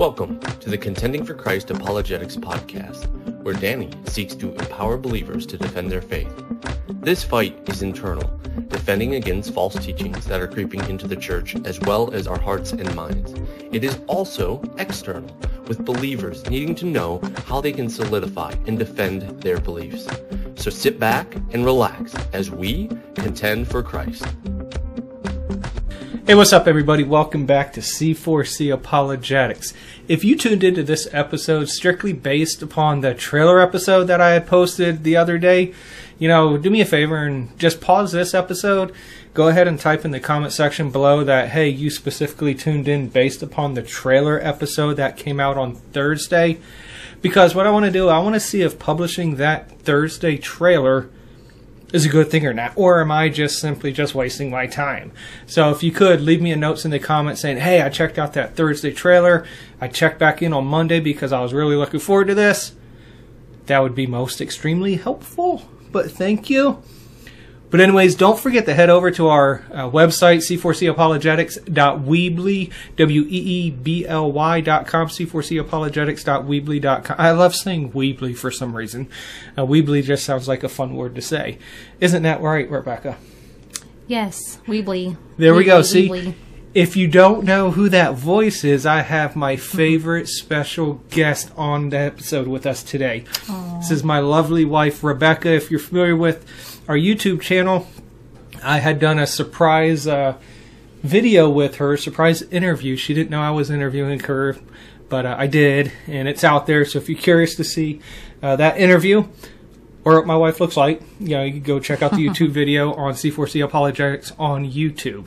Welcome to the Contending for Christ Apologetics podcast, where Danny seeks to empower believers to defend their faith. This fight is internal, defending against false teachings that are creeping into the church as well as our hearts and minds. It is also external, with believers needing to know how they can solidify and defend their beliefs. So sit back and relax as we contend for Christ. Hey, what's up, everybody? Welcome back to C4C Apologetics. If you tuned into this episode strictly based upon the trailer episode that I had posted the other day, you know, do me a favor and just pause this episode. Go ahead and type in the comment section below that, hey, you specifically tuned in based upon the trailer episode that came out on Thursday. Because what I want to do, I want to see if publishing that Thursday trailer is a good thing or not, or am I just simply just wasting my time? So if you could leave me a notes in the comments saying, "Hey, I checked out that Thursday trailer. I checked back in on Monday because I was really looking forward to this." That would be most extremely helpful. But thank you. But anyways, don't forget to head over to our uh, website, c4capologetics.weebly, W-E-E-B-L-Y dot com, c4capologetics.weebly.com. I love saying Weebly for some reason. Uh, Weebly just sounds like a fun word to say. Isn't that right, Rebecca? Yes, Weebly. There we go. See, Weebly. If you don't know who that voice is, I have my favorite special guest on the episode with us today. This is my lovely wife, Rebecca. If you're familiar with our YouTube channel, I had done a surprise uh, video with her, surprise interview. She didn't know I was interviewing her, but uh, I did, and it's out there. So if you're curious to see uh, that interview, or what my wife looks like, you know, you can go check out the YouTube video on C4C Apologetics on YouTube.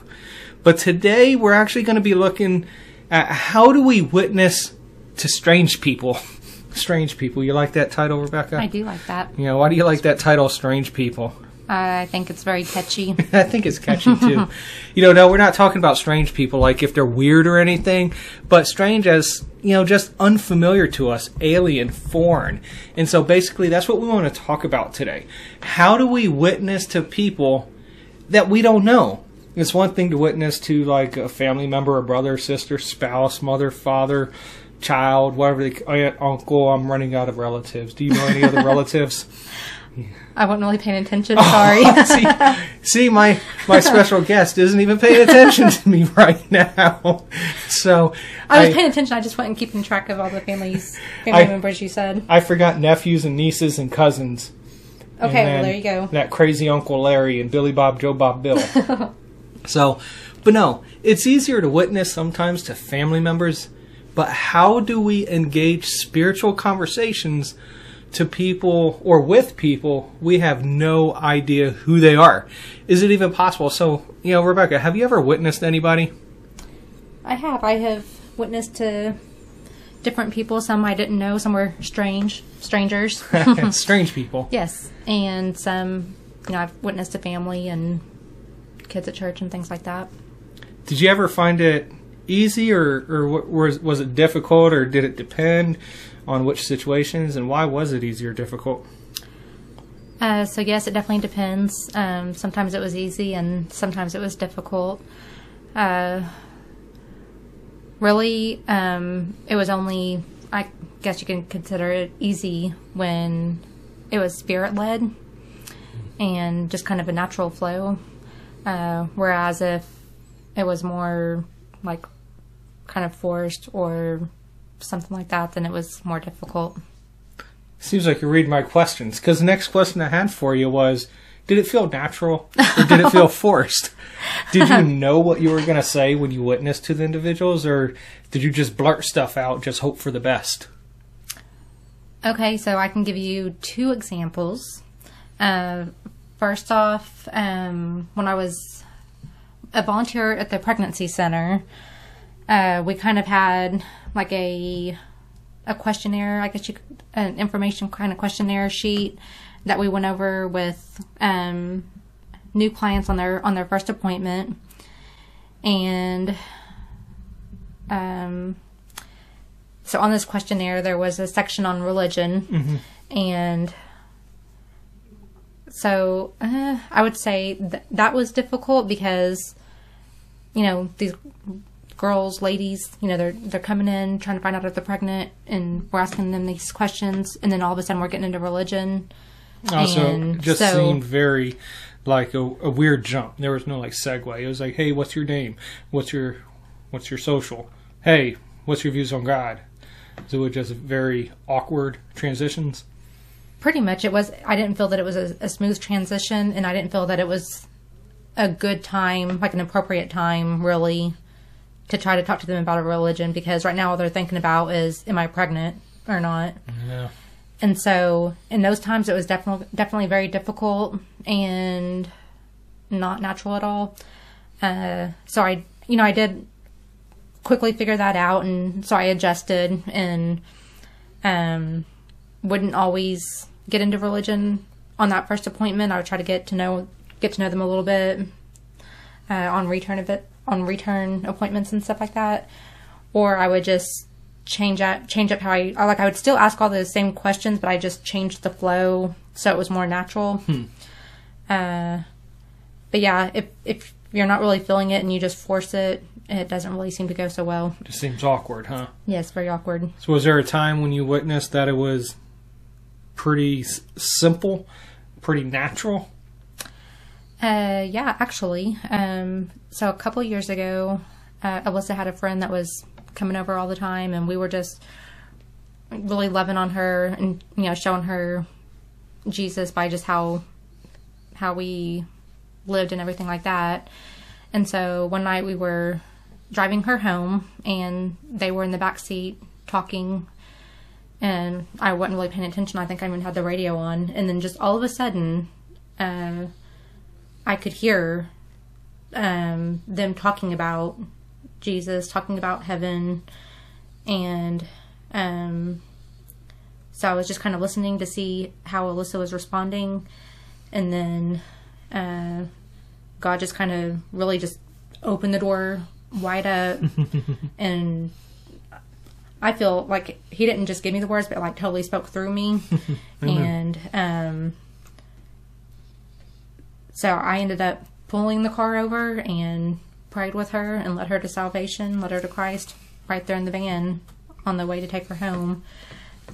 But today we're actually going to be looking at how do we witness to strange people. strange people. You like that title, Rebecca? I do like that. You know, why do you like that title, Strange People? Uh, I think it's very catchy. I think it's catchy too. you know, no, we're not talking about strange people like if they're weird or anything, but strange as, you know, just unfamiliar to us, alien, foreign. And so basically that's what we want to talk about today. How do we witness to people that we don't know? It's one thing to witness to like a family member, a brother, sister, spouse, mother, father, child, whatever they, aunt, uncle. I'm running out of relatives. Do you know any other relatives? I wasn't really paying attention. Oh, sorry. see, see, my my special guest isn't even paying attention to me right now. So I was paying attention. I just wasn't keeping track of all the families, family I- members you said. I forgot nephews and nieces and cousins. Okay, then well, there you go. That crazy Uncle Larry and Billy Bob Joe Bob Bill. So, but no, it's easier to witness sometimes to family members. But how do we engage spiritual conversations to people or with people we have no idea who they are? Is it even possible? So, you know, Rebecca, have you ever witnessed anybody? I have. I have witnessed to different people. Some I didn't know. Some were strange, strangers. Strange people. yes, and some, you know, I've witnessed to family and kids at church and things like that. Did you ever find it easy, or or was was it difficult, or did it depend on which situations, and why was it easy or difficult? Uh, so yes, it definitely depends. Um, sometimes it was easy, and sometimes it was difficult. Uh, really, um, it was only I guess you can consider it easy when it was spirit led and just kind of a natural flow. Uh, whereas if it was more like kind of forced or something like that, then it was more difficult. Seems like you read my questions, because the next question I had for you was, did it feel natural, or did it feel forced? Did you know what you were going to say when you witnessed to the individuals, or did you just blurt stuff out, just hope for the best? Okay, so I can give you two examples. Uh, first off, um, when I was a volunteer at the pregnancy center, uh, we kind of had like a a questionnaire, I guess you could, an information kind of questionnaire sheet that we went over with um, new clients on their on their first appointment, and um, so on this questionnaire there was a section on religion. And so uh, i would say th- that was difficult because you know these girls, ladies, you know, they're they're coming in trying to find out if they're pregnant, and we're asking them these questions, and then all of a sudden we're getting into religion. Also, And it just so- seemed very like a, a weird jump. There was no like segue. It was like, hey, what's your name? What's your what's your social? Hey, what's your views on God? So it was just very awkward transitions. Pretty much, it was. I didn't feel that it was a, a smooth transition, and I didn't feel that it was a good time, like an appropriate time, really, to try to talk to them about a religion. Because right now, all they're thinking about is, am I pregnant or not? Yeah. and so in those times it was definitely definitely very difficult and not natural at all uh, so i you know i did quickly figure that out and so i adjusted and um, wouldn't always get into religion on that first appointment i would try to get to know get to know them a little bit uh, on return of it on return appointments and stuff like that or i would just change up change up how I, like I would still ask all the same questions, but I just changed the flow so it was more natural. Uh, but yeah, if if you're not really feeling it and you just force it, it doesn't really seem to go so well. Just seems awkward, huh? Yes, very awkward. So was there a time when you witnessed that it was pretty simple, pretty natural? Uh, yeah, actually. Um, so a couple years ago, uh, Alyssa had a friend that was coming over all the time, and we were just really loving on her and you know showing her Jesus by just how how we lived and everything like that. And so one night we were driving her home, and they were in the back seat talking. And I wasn't really paying attention. I think I even had the radio on. And then just all of a sudden, uh, I could hear um, them talking about Jesus, talking about heaven, and um, so I was just kind of listening to see how Alyssa was responding, and then uh, God just kind of really just opened the door wide up, and I feel like He didn't just give me the words, but like totally spoke through me, and um, so I ended up pulling the car over and prayed with her and led her to salvation, led her to Christ right there in the van on the way to take her home.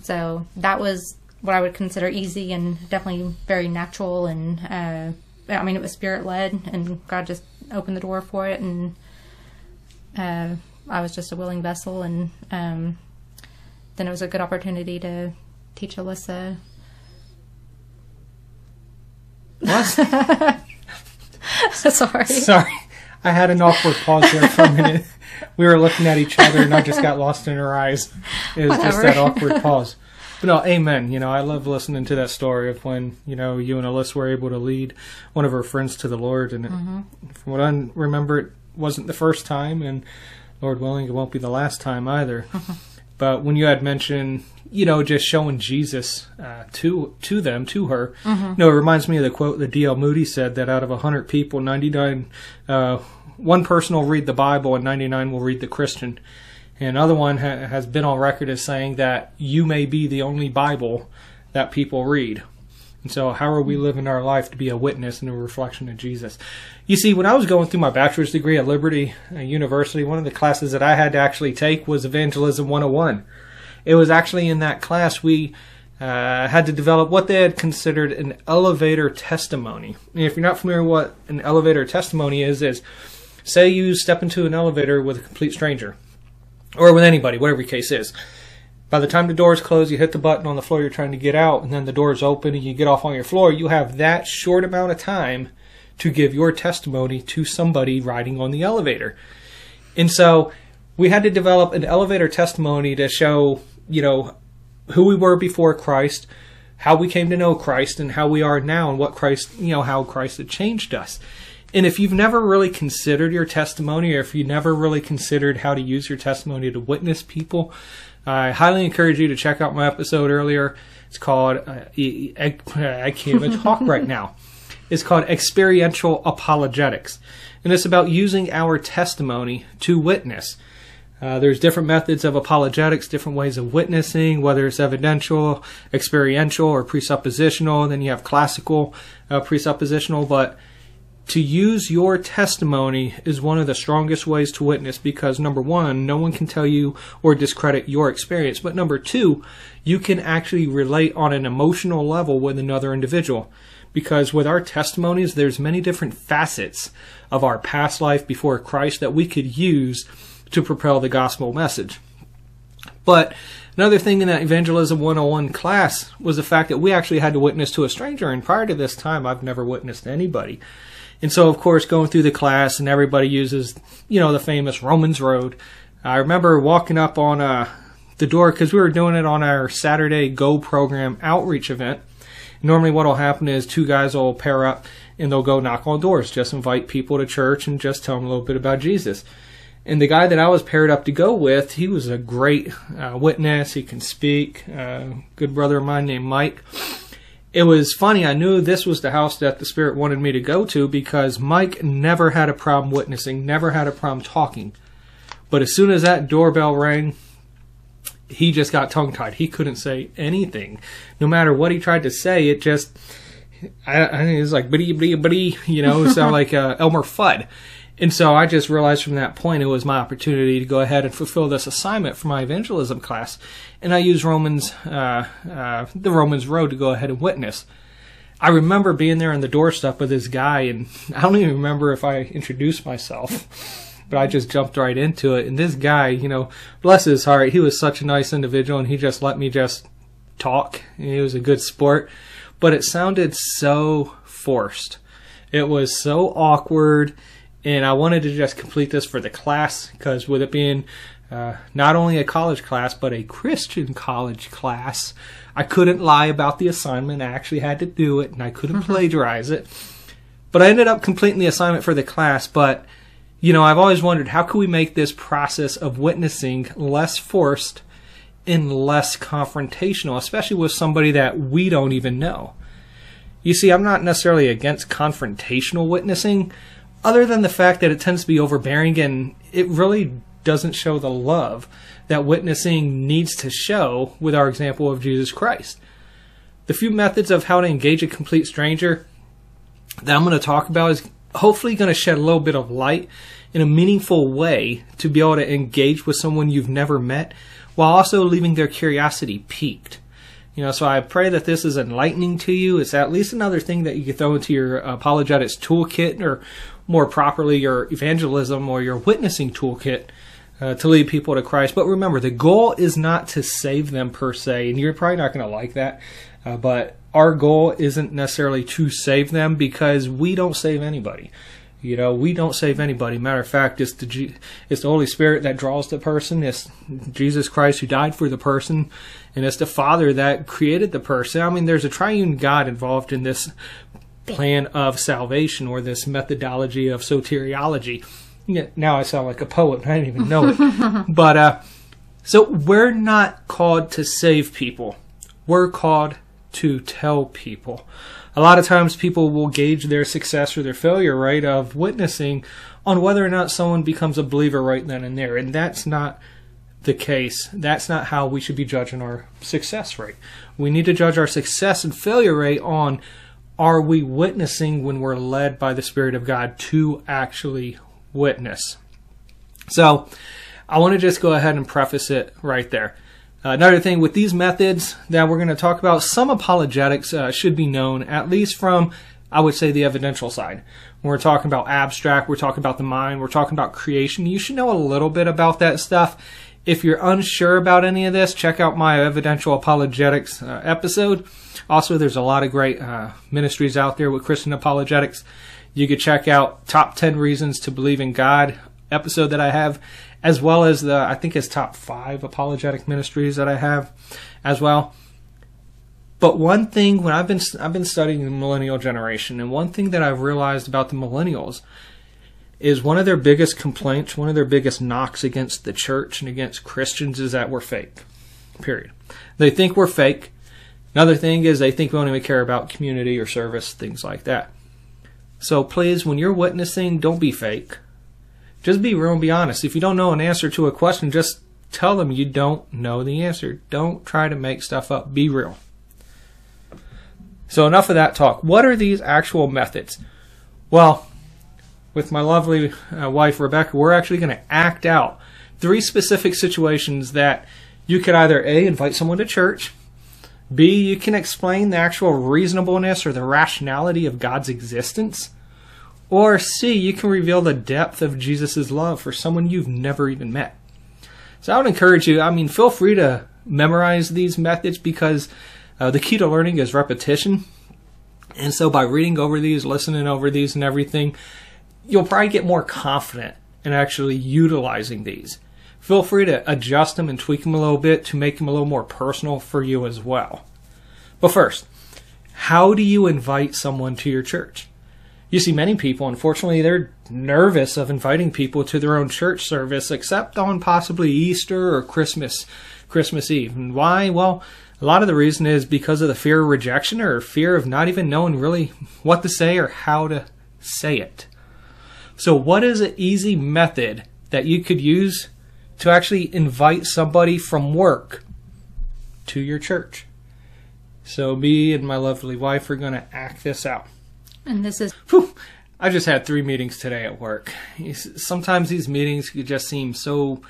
So that was what I would consider easy and definitely very natural. And uh, I mean, it was spirit led, and God just opened the door for it. And uh, I was just a willing vessel. And um, then it was a good opportunity to teach Alyssa. What? Sorry. Sorry. I had an awkward pause there for a minute. We were looking at each other and I just got lost in her eyes. It was just that awkward pause. But no, amen. You know, I love listening to that story of when, you know, you and Alyssa were able to lead one of her friends to the Lord. And it, from what I remember, it wasn't the first time. And Lord willing, it won't be the last time either. But when you had mentioned, you know, just showing Jesus uh, to to them, to her, you know, it reminds me of the quote that D.L. Moody said that out of 100 people, 99, uh, one person will read the Bible and 99 will read the Christian. And another one ha- has been on record as saying that you may be the only Bible that people read. And so, how are we living our life to be a witness and a reflection of Jesus? You see, when I was going through my bachelor's degree at Liberty uh, University, one of the classes that I had to actually take was Evangelism 101. It was actually in that class we uh, had to develop what they had considered an elevator testimony. And if you're not familiar with what an elevator testimony is, is say you step into an elevator with a complete stranger, or with anybody, whatever your case is. By the time the doors close, you hit the button on the floor you're trying to get out, and then the doors open and you get off on your floor. You have that short amount of time to give your testimony to somebody riding on the elevator. And so we had to develop an elevator testimony to show, you know, who we were before Christ, how we came to know Christ, and how we are now, and what Christ, you know, how Christ had changed us. And if you've never really considered your testimony, or if you never really considered how to use your testimony to witness people, I highly encourage you to check out my episode earlier. It's called, uh, e- I can't even talk right now. It's called Experiential Apologetics. And it's about using our testimony to witness. Uh, there's different methods of apologetics, different ways of witnessing, whether it's evidential, experiential, or presuppositional. Then you have classical uh, presuppositional. But to use your testimony is one of the strongest ways to witness because number one, no one can tell you or discredit your experience. But number two, you can actually relate on an emotional level with another individual. Because with our testimonies, there's many different facets of our past life before Christ that we could use to propel the gospel message. But another thing in that Evangelism 101 class was the fact that we actually had to witness to a stranger. And prior to this time, I've never witnessed anybody. And so, of course, going through the class and everybody uses, you know, the famous Romans Road. I remember walking up on uh, the door because we were doing it on our Saturday Go program outreach event. Normally, what will happen is two guys will pair up and they'll go knock on doors, just invite people to church and just tell them a little bit about Jesus. And the guy that I was paired up to go with, he was a great uh, witness. He can speak. Uh, good brother of mine named Mike it was funny. I knew this was the house that the Spirit wanted me to go to because Mike never had a problem witnessing, never had a problem talking. But as soon as that doorbell rang, he just got tongue tied. He couldn't say anything. No matter what he tried to say, it just, I, I think it was like, bitty, bitty, bitty, you know, sound like uh, Elmer Fudd. And so I just realized from that point it was my opportunity to go ahead and fulfill this assignment for my evangelism class. And I used Romans, uh, uh, the Romans Road to go ahead and witness. I remember being there on the doorstep with this guy, and I don't even remember if I introduced myself, but I just jumped right into it. And this guy, you know, bless his heart, he was such a nice individual, and he just let me just talk. He was a good sport, but it sounded so forced. It was so awkward and I wanted to just complete this for the class because with it being uh, not only a college class but a Christian college class, I couldn't lie about the assignment. I actually had to do it, and I couldn't mm-hmm. plagiarize it. But I ended up completing the assignment for the class. But you know, I've always wondered how can we make this process of witnessing less forced and less confrontational, especially with somebody that we don't even know. You see, I'm not necessarily against confrontational witnessing, other than the fact that it tends to be overbearing and it really doesn't show the love that witnessing needs to show with our example of Jesus Christ. The few methods of how to engage a complete stranger that I'm going to talk about is hopefully going to shed a little bit of light in a meaningful way to be able to engage with someone you've never met while also leaving their curiosity piqued. You know, so I pray that this is enlightening to you. It's at least another thing that you can throw into your apologetics toolkit or more properly your evangelism or your witnessing toolkit uh, to lead people to Christ. But remember, the goal is not to save them per se, and you're probably not going to like that. Uh, but our goal isn't necessarily to save them because we don't save anybody. You know, we don't save anybody. Matter of fact, it's the G- it's the Holy Spirit that draws the person. It's Jesus Christ who died for the person, and it's the Father that created the person. I mean, there's a triune God involved in this plan of salvation or this methodology of soteriology. Now I sound like a poet. I didn't even know it. but uh, so we're not called to save people. We're called to tell people. A lot of times people will gauge their success or their failure, right, of witnessing on whether or not someone becomes a believer right then and there. And that's not the case. That's not how we should be judging our success rate. We need to judge our success and failure rate on are we witnessing when we're led by the Spirit of God to actually witness? So, I want to just go ahead and preface it right there. Uh, another thing with these methods that we're going to talk about, some apologetics uh, should be known, at least from, I would say, the evidential side. When we're talking about abstract, we're talking about the mind, we're talking about creation. You should know a little bit about that stuff. If you're unsure about any of this, check out my evidential apologetics uh, episode. Also, there's a lot of great uh, ministries out there with Christian apologetics. You could check out Top 10 Reasons to Believe in God episode that I have, as well as the, I think it's top five apologetic ministries that I have as well. But one thing when I've been I've been studying the millennial generation, and one thing that I've realized about the millennials is one of their biggest complaints, one of their biggest knocks against the church and against Christians is that we're fake. Period. They think we're fake. Another thing is they think we don't even care about community or service, things like that. So please, when you're witnessing, don't be fake. Just be real and be honest. If you don't know an answer to a question, just tell them you don't know the answer. Don't try to make stuff up. Be real. So enough of that talk. What are these actual methods? Well, with my lovely uh, wife Rebecca, we're actually going to act out three specific situations that you could either A, invite someone to church, B, you can explain the actual reasonableness or the rationality of God's existence, or C, you can reveal the depth of Jesus' love for someone you've never even met. So I would encourage you, I mean, feel free to memorize these methods because uh, the key to learning is repetition. And so by reading over these, listening over these, and everything, you'll probably get more confident in actually utilizing these. Feel free to adjust them and tweak them a little bit to make them a little more personal for you as well. But first, how do you invite someone to your church? You see, many people, unfortunately, they're nervous of inviting people to their own church service, except on possibly Easter or Christmas, Christmas Eve. And why? Well, a lot of the reason is because of the fear of rejection or fear of not even knowing really what to say or how to say it. So, what is an easy method that you could use to actually invite somebody from work to your church? So, me and my lovely wife are going to act this out. And this is. Whew, I just had three meetings today at work. Sometimes these meetings could just seem so,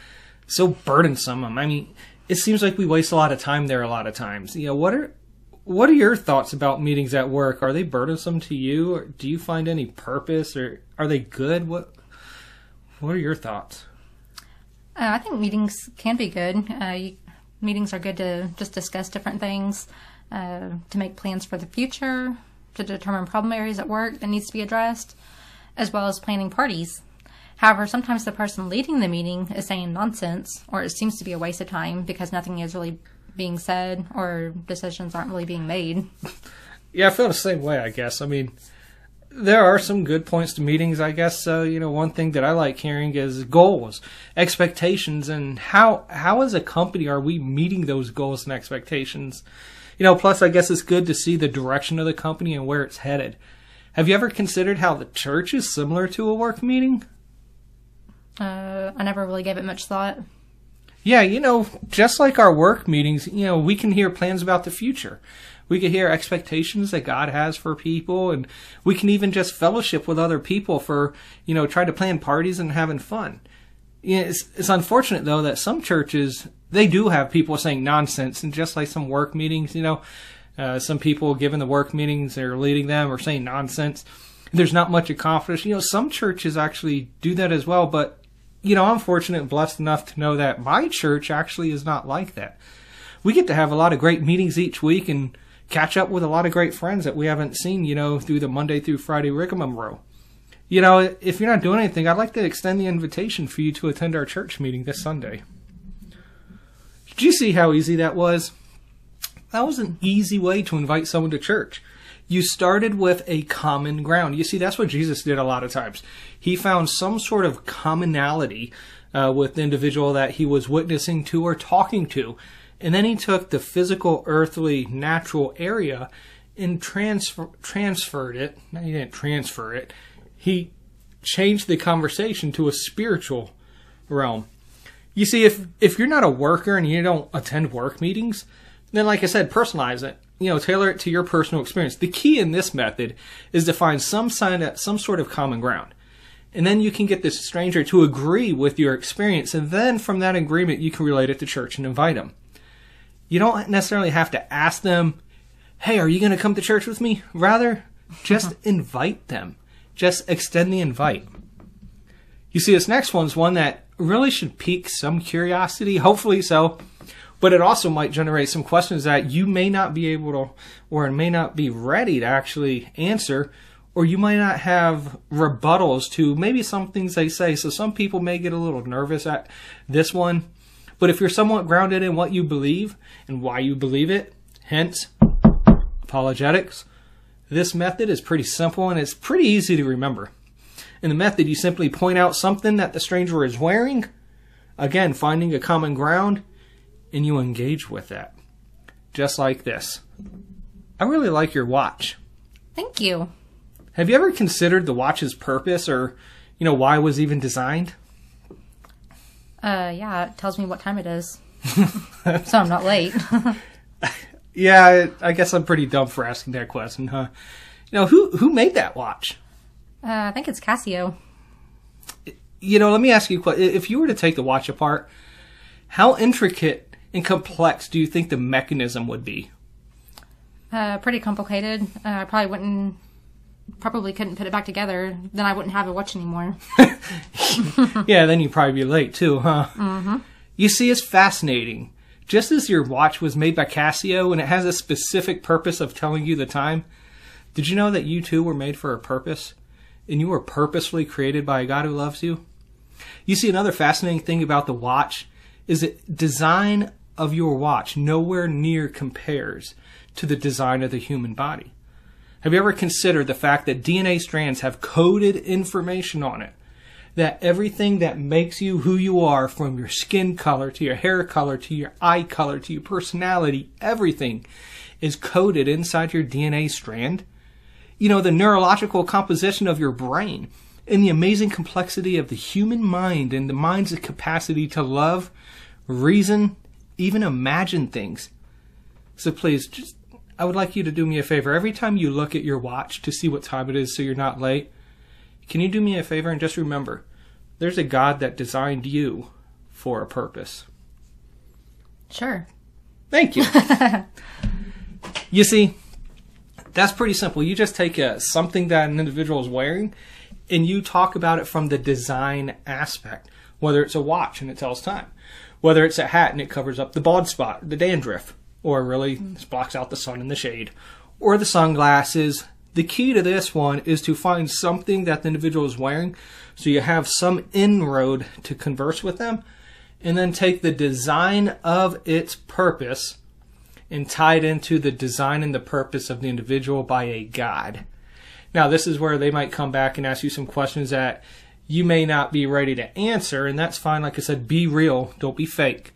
so burdensome. I mean, it seems like we waste a lot of time there a lot of times. You know, what are what are your thoughts about meetings at work? Are they burdensome to you? Or do you find any purpose, or are they good? What What are your thoughts? Uh, I think meetings can be good. Uh, you, meetings are good to just discuss different things, uh, to make plans for the future, to determine problem areas at work that needs to be addressed, as well as planning parties. However, sometimes the person leading the meeting is saying nonsense, or it seems to be a waste of time because nothing is really being said or decisions aren't really being made. Yeah, I feel the same way, I guess. I mean, there are some good points to meetings, I guess. So, you know, one thing that I like hearing is goals, expectations, and how how as a company are we meeting those goals and expectations? You know, plus I guess it's good to see the direction of the company and where it's headed. Have you ever considered how the church is similar to a work meeting? Uh, I never really gave it much thought. Yeah, you know, just like our work meetings, you know, we can hear plans about the future. We can hear expectations that God has for people, and we can even just fellowship with other people for, you know, trying to plan parties and having fun. It's, it's unfortunate, though, that some churches, they do have people saying nonsense, and just like some work meetings, you know, uh, some people given the work meetings, they're leading them or saying nonsense. There's not much accomplishment. You know, some churches actually do that as well, but you know, I'm fortunate and blessed enough to know that my church actually is not like that. We get to have a lot of great meetings each week and catch up with a lot of great friends that we haven't seen, you know, through the Monday through Friday rigmarole. You know, if you're not doing anything, I'd like to extend the invitation for you to attend our church meeting this Sunday. Did you see how easy that was? That was an easy way to invite someone to church you started with a common ground. You see, that's what Jesus did a lot of times. He found some sort of commonality uh, with the individual that he was witnessing to or talking to. And then he took the physical, earthly, natural area and transfer, transferred it. No, he didn't transfer it. He changed the conversation to a spiritual realm. You see, if if you're not a worker and you don't attend work meetings, then like I said, personalize it you know, tailor it to your personal experience. The key in this method is to find some sign of, some sort of common ground. And then you can get this stranger to agree with your experience, and then from that agreement, you can relate it to church and invite them. You don't necessarily have to ask them, hey, are you going to come to church with me? Rather, just invite them. Just extend the invite. You see, this next one's one that really should pique some curiosity, hopefully so but it also might generate some questions that you may not be able to or may not be ready to actually answer or you might not have rebuttals to. Maybe some things they say. So some people may get a little nervous at this one. But if you're somewhat grounded in what you believe and why you believe it hence apologetics this method is pretty simple and it's pretty easy to remember. In the method you simply point out something that the stranger is wearing. Again finding a common ground and you engage with that. Just like this. I really like your watch. Thank you. Have you ever considered the watch's purpose or, you know, why it was even designed? Uh, yeah, it tells me what time it is. so I'm not late. yeah, I guess I'm pretty dumb for asking that question, huh? You know, who who made that watch? Uh, I think it's Casio. you know, let me ask you a question. If you were to take the watch apart, how intricate and complex do you think the mechanism would be? Uh, pretty complicated. Uh, I probably wouldn't, probably couldn't put it back together. Then I wouldn't have a watch anymore. yeah, then you'd probably be late too, huh? Mm-hmm. You see, it's fascinating. Just as your watch was made by Casio and it has a specific purpose of telling you the time, did you know that you too were made for a purpose? And you were purposefully created by a God who loves you? You see, another fascinating thing about the watch is that design of your watch nowhere near compares to the design of the human body. Have you ever considered the fact that DNA strands have coded information on it? That everything that makes you who you are, from your skin color to your hair color to your eye color to your personality, everything is coded inside your DNA strand? You know, the neurological composition of your brain and the amazing complexity of the human mind and the mind's capacity to love, reason, even imagine things. So please, just I would like you to do me a favor. Every time you look at your watch to see what time it is so you're not late, can you do me a favor and just remember there's a God that designed you for a purpose. Sure. Thank you. you see, that's pretty simple. You just take a, something that an individual is wearing and you talk about it from the design aspect, whether it's a watch and it tells time, whether it's a hat and it covers up the bald spot, the dandruff, or really mm. blocks out the sun and the shade, or the sunglasses. The key to this one is to find something that the individual is wearing so you have some inroad to converse with them, and then take the design of its purpose and tie it into the design and the purpose of the individual by a God. Now, this is where they might come back and ask you some questions that you may not be ready to answer, and that's fine. Like I said, be real, don't be fake.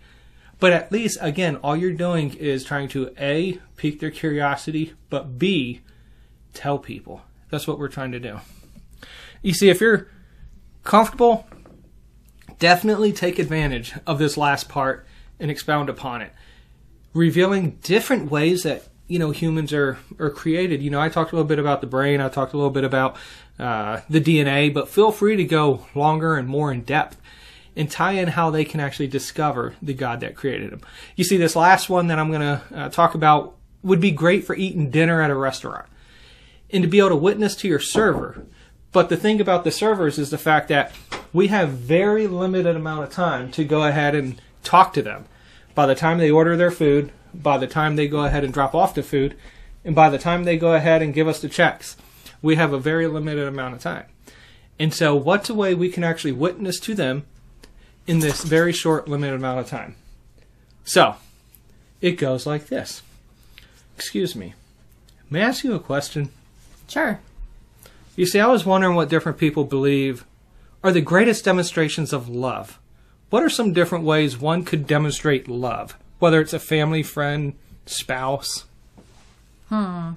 But at least, again, all you're doing is trying to A, pique their curiosity, but B, tell people. That's what we're trying to do. You see, if you're comfortable, definitely take advantage of this last part and expound upon it. Revealing different ways that you know humans are are created. You know, I talked a little bit about the brain. I talked a little bit about uh, the DNA, but feel free to go longer and more in depth and tie in how they can actually discover the God that created them. You see, this last one that I'm going to uh, talk about would be great for eating dinner at a restaurant and to be able to witness to your server. But the thing about the servers is the fact that we have very limited amount of time to go ahead and talk to them. By the time they order their food, by the time they go ahead and drop off the food, and by the time they go ahead and give us the checks, we have a very limited amount of time. And so, what's a way we can actually witness to them in this very short, limited amount of time? So, it goes like this. Excuse me. May I ask you a question? Sure. You see, I was wondering what different people believe are the greatest demonstrations of love. What are some different ways one could demonstrate love? whether it's a family, friend, spouse. Hmm.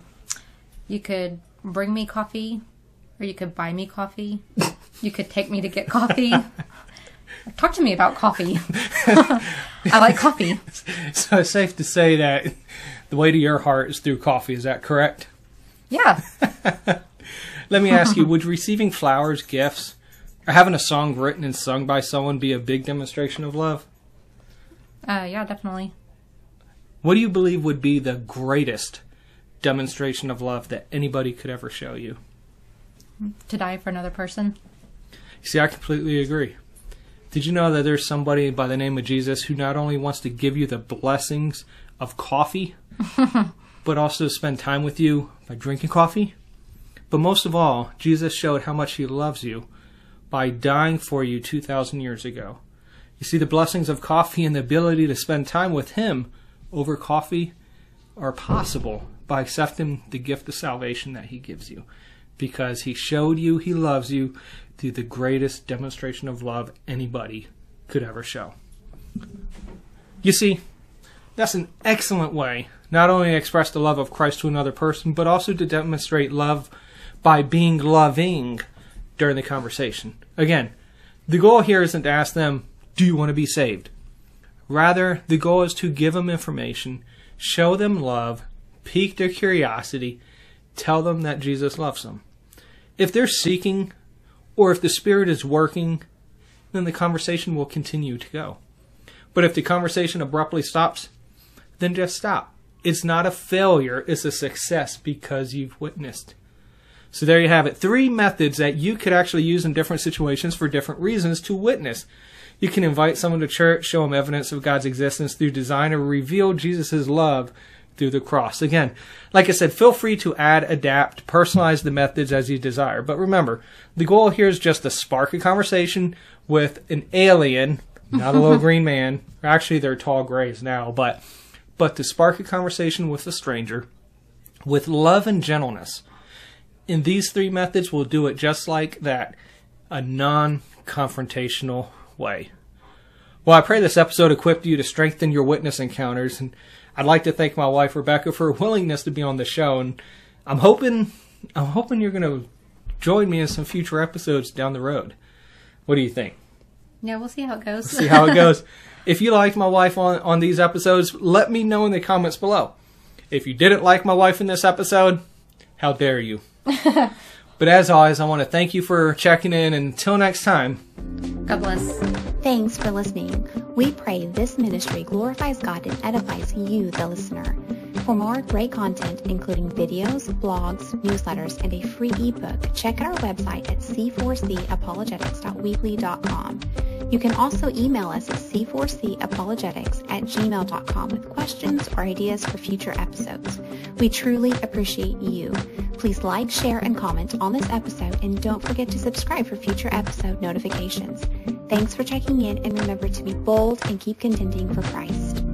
You could bring me coffee, or you could buy me coffee. you could take me to get coffee. Talk to me about coffee. I like coffee. So it's safe to say that the way to your heart is through coffee. Is that correct? Yeah. Let me ask you: Would receiving flowers, gifts, or having a song written and sung by someone be a big demonstration of love? Uh, yeah, definitely. What do you believe would be the greatest demonstration of love that anybody could ever show you? To die for another person. See, I completely agree. Did you know that there's somebody by the name of Jesus who not only wants to give you the blessings of coffee, but also spend time with you by drinking coffee? But most of all, Jesus showed how much he loves you by dying for you 2,000 years ago. You see, the blessings of coffee and the ability to spend time with Him over coffee are possible by accepting the gift of salvation that He gives you. Because He showed you He loves you through the greatest demonstration of love anybody could ever show. You see, that's an excellent way not only to express the love of Christ to another person, but also to demonstrate love by being loving during the conversation. Again, the goal here isn't to ask them, do you want to be saved? Rather, the goal is to give them information, show them love, pique their curiosity, tell them that Jesus loves them. If they're seeking, or if the Spirit is working then the conversation will continue to go. But if the conversation abruptly stops, then just stop. It's not a failure, it's a success because you've witnessed. So there you have it. Three methods that you could actually use in different situations for different reasons to witness. You can invite someone to church, show them evidence of God's existence through design, or reveal Jesus' love through the cross. Again, like I said, feel free to add, adapt, personalize the methods as you desire. But remember, the goal here is just to spark a conversation with an alien, not a little green man. Actually, they're tall grays now, but but to spark a conversation with a stranger with love and gentleness. In these three methods, we'll do it just like that, a non-confrontational way. Well, I pray this episode equipped you to strengthen your witness encounters, and I'd like to thank my wife Rebecca for her willingness to be on the show, and I'm hoping I'm hoping you're going to join me in some future episodes down the road. What do you think? Yeah, we'll see how it goes. see how it goes. If you liked my wife on, on these episodes, let me know in the comments below. If you didn't like my wife in this episode, how dare you? but as always, I want to thank you for checking in. And until next time, God bless. Thanks for listening. We pray this ministry glorifies God and edifies you, the listener. For more great content, including videos, blogs, newsletters, and a free ebook, check out our website at c4capologetics.weebly.com. You can also email us at c4capologetics at gmail.com with questions or ideas for future episodes. We truly appreciate you. Please like, share, and comment on this episode, and don't forget to subscribe for future episode notifications. Thanks for checking in, and remember to be bold and keep contending for Christ.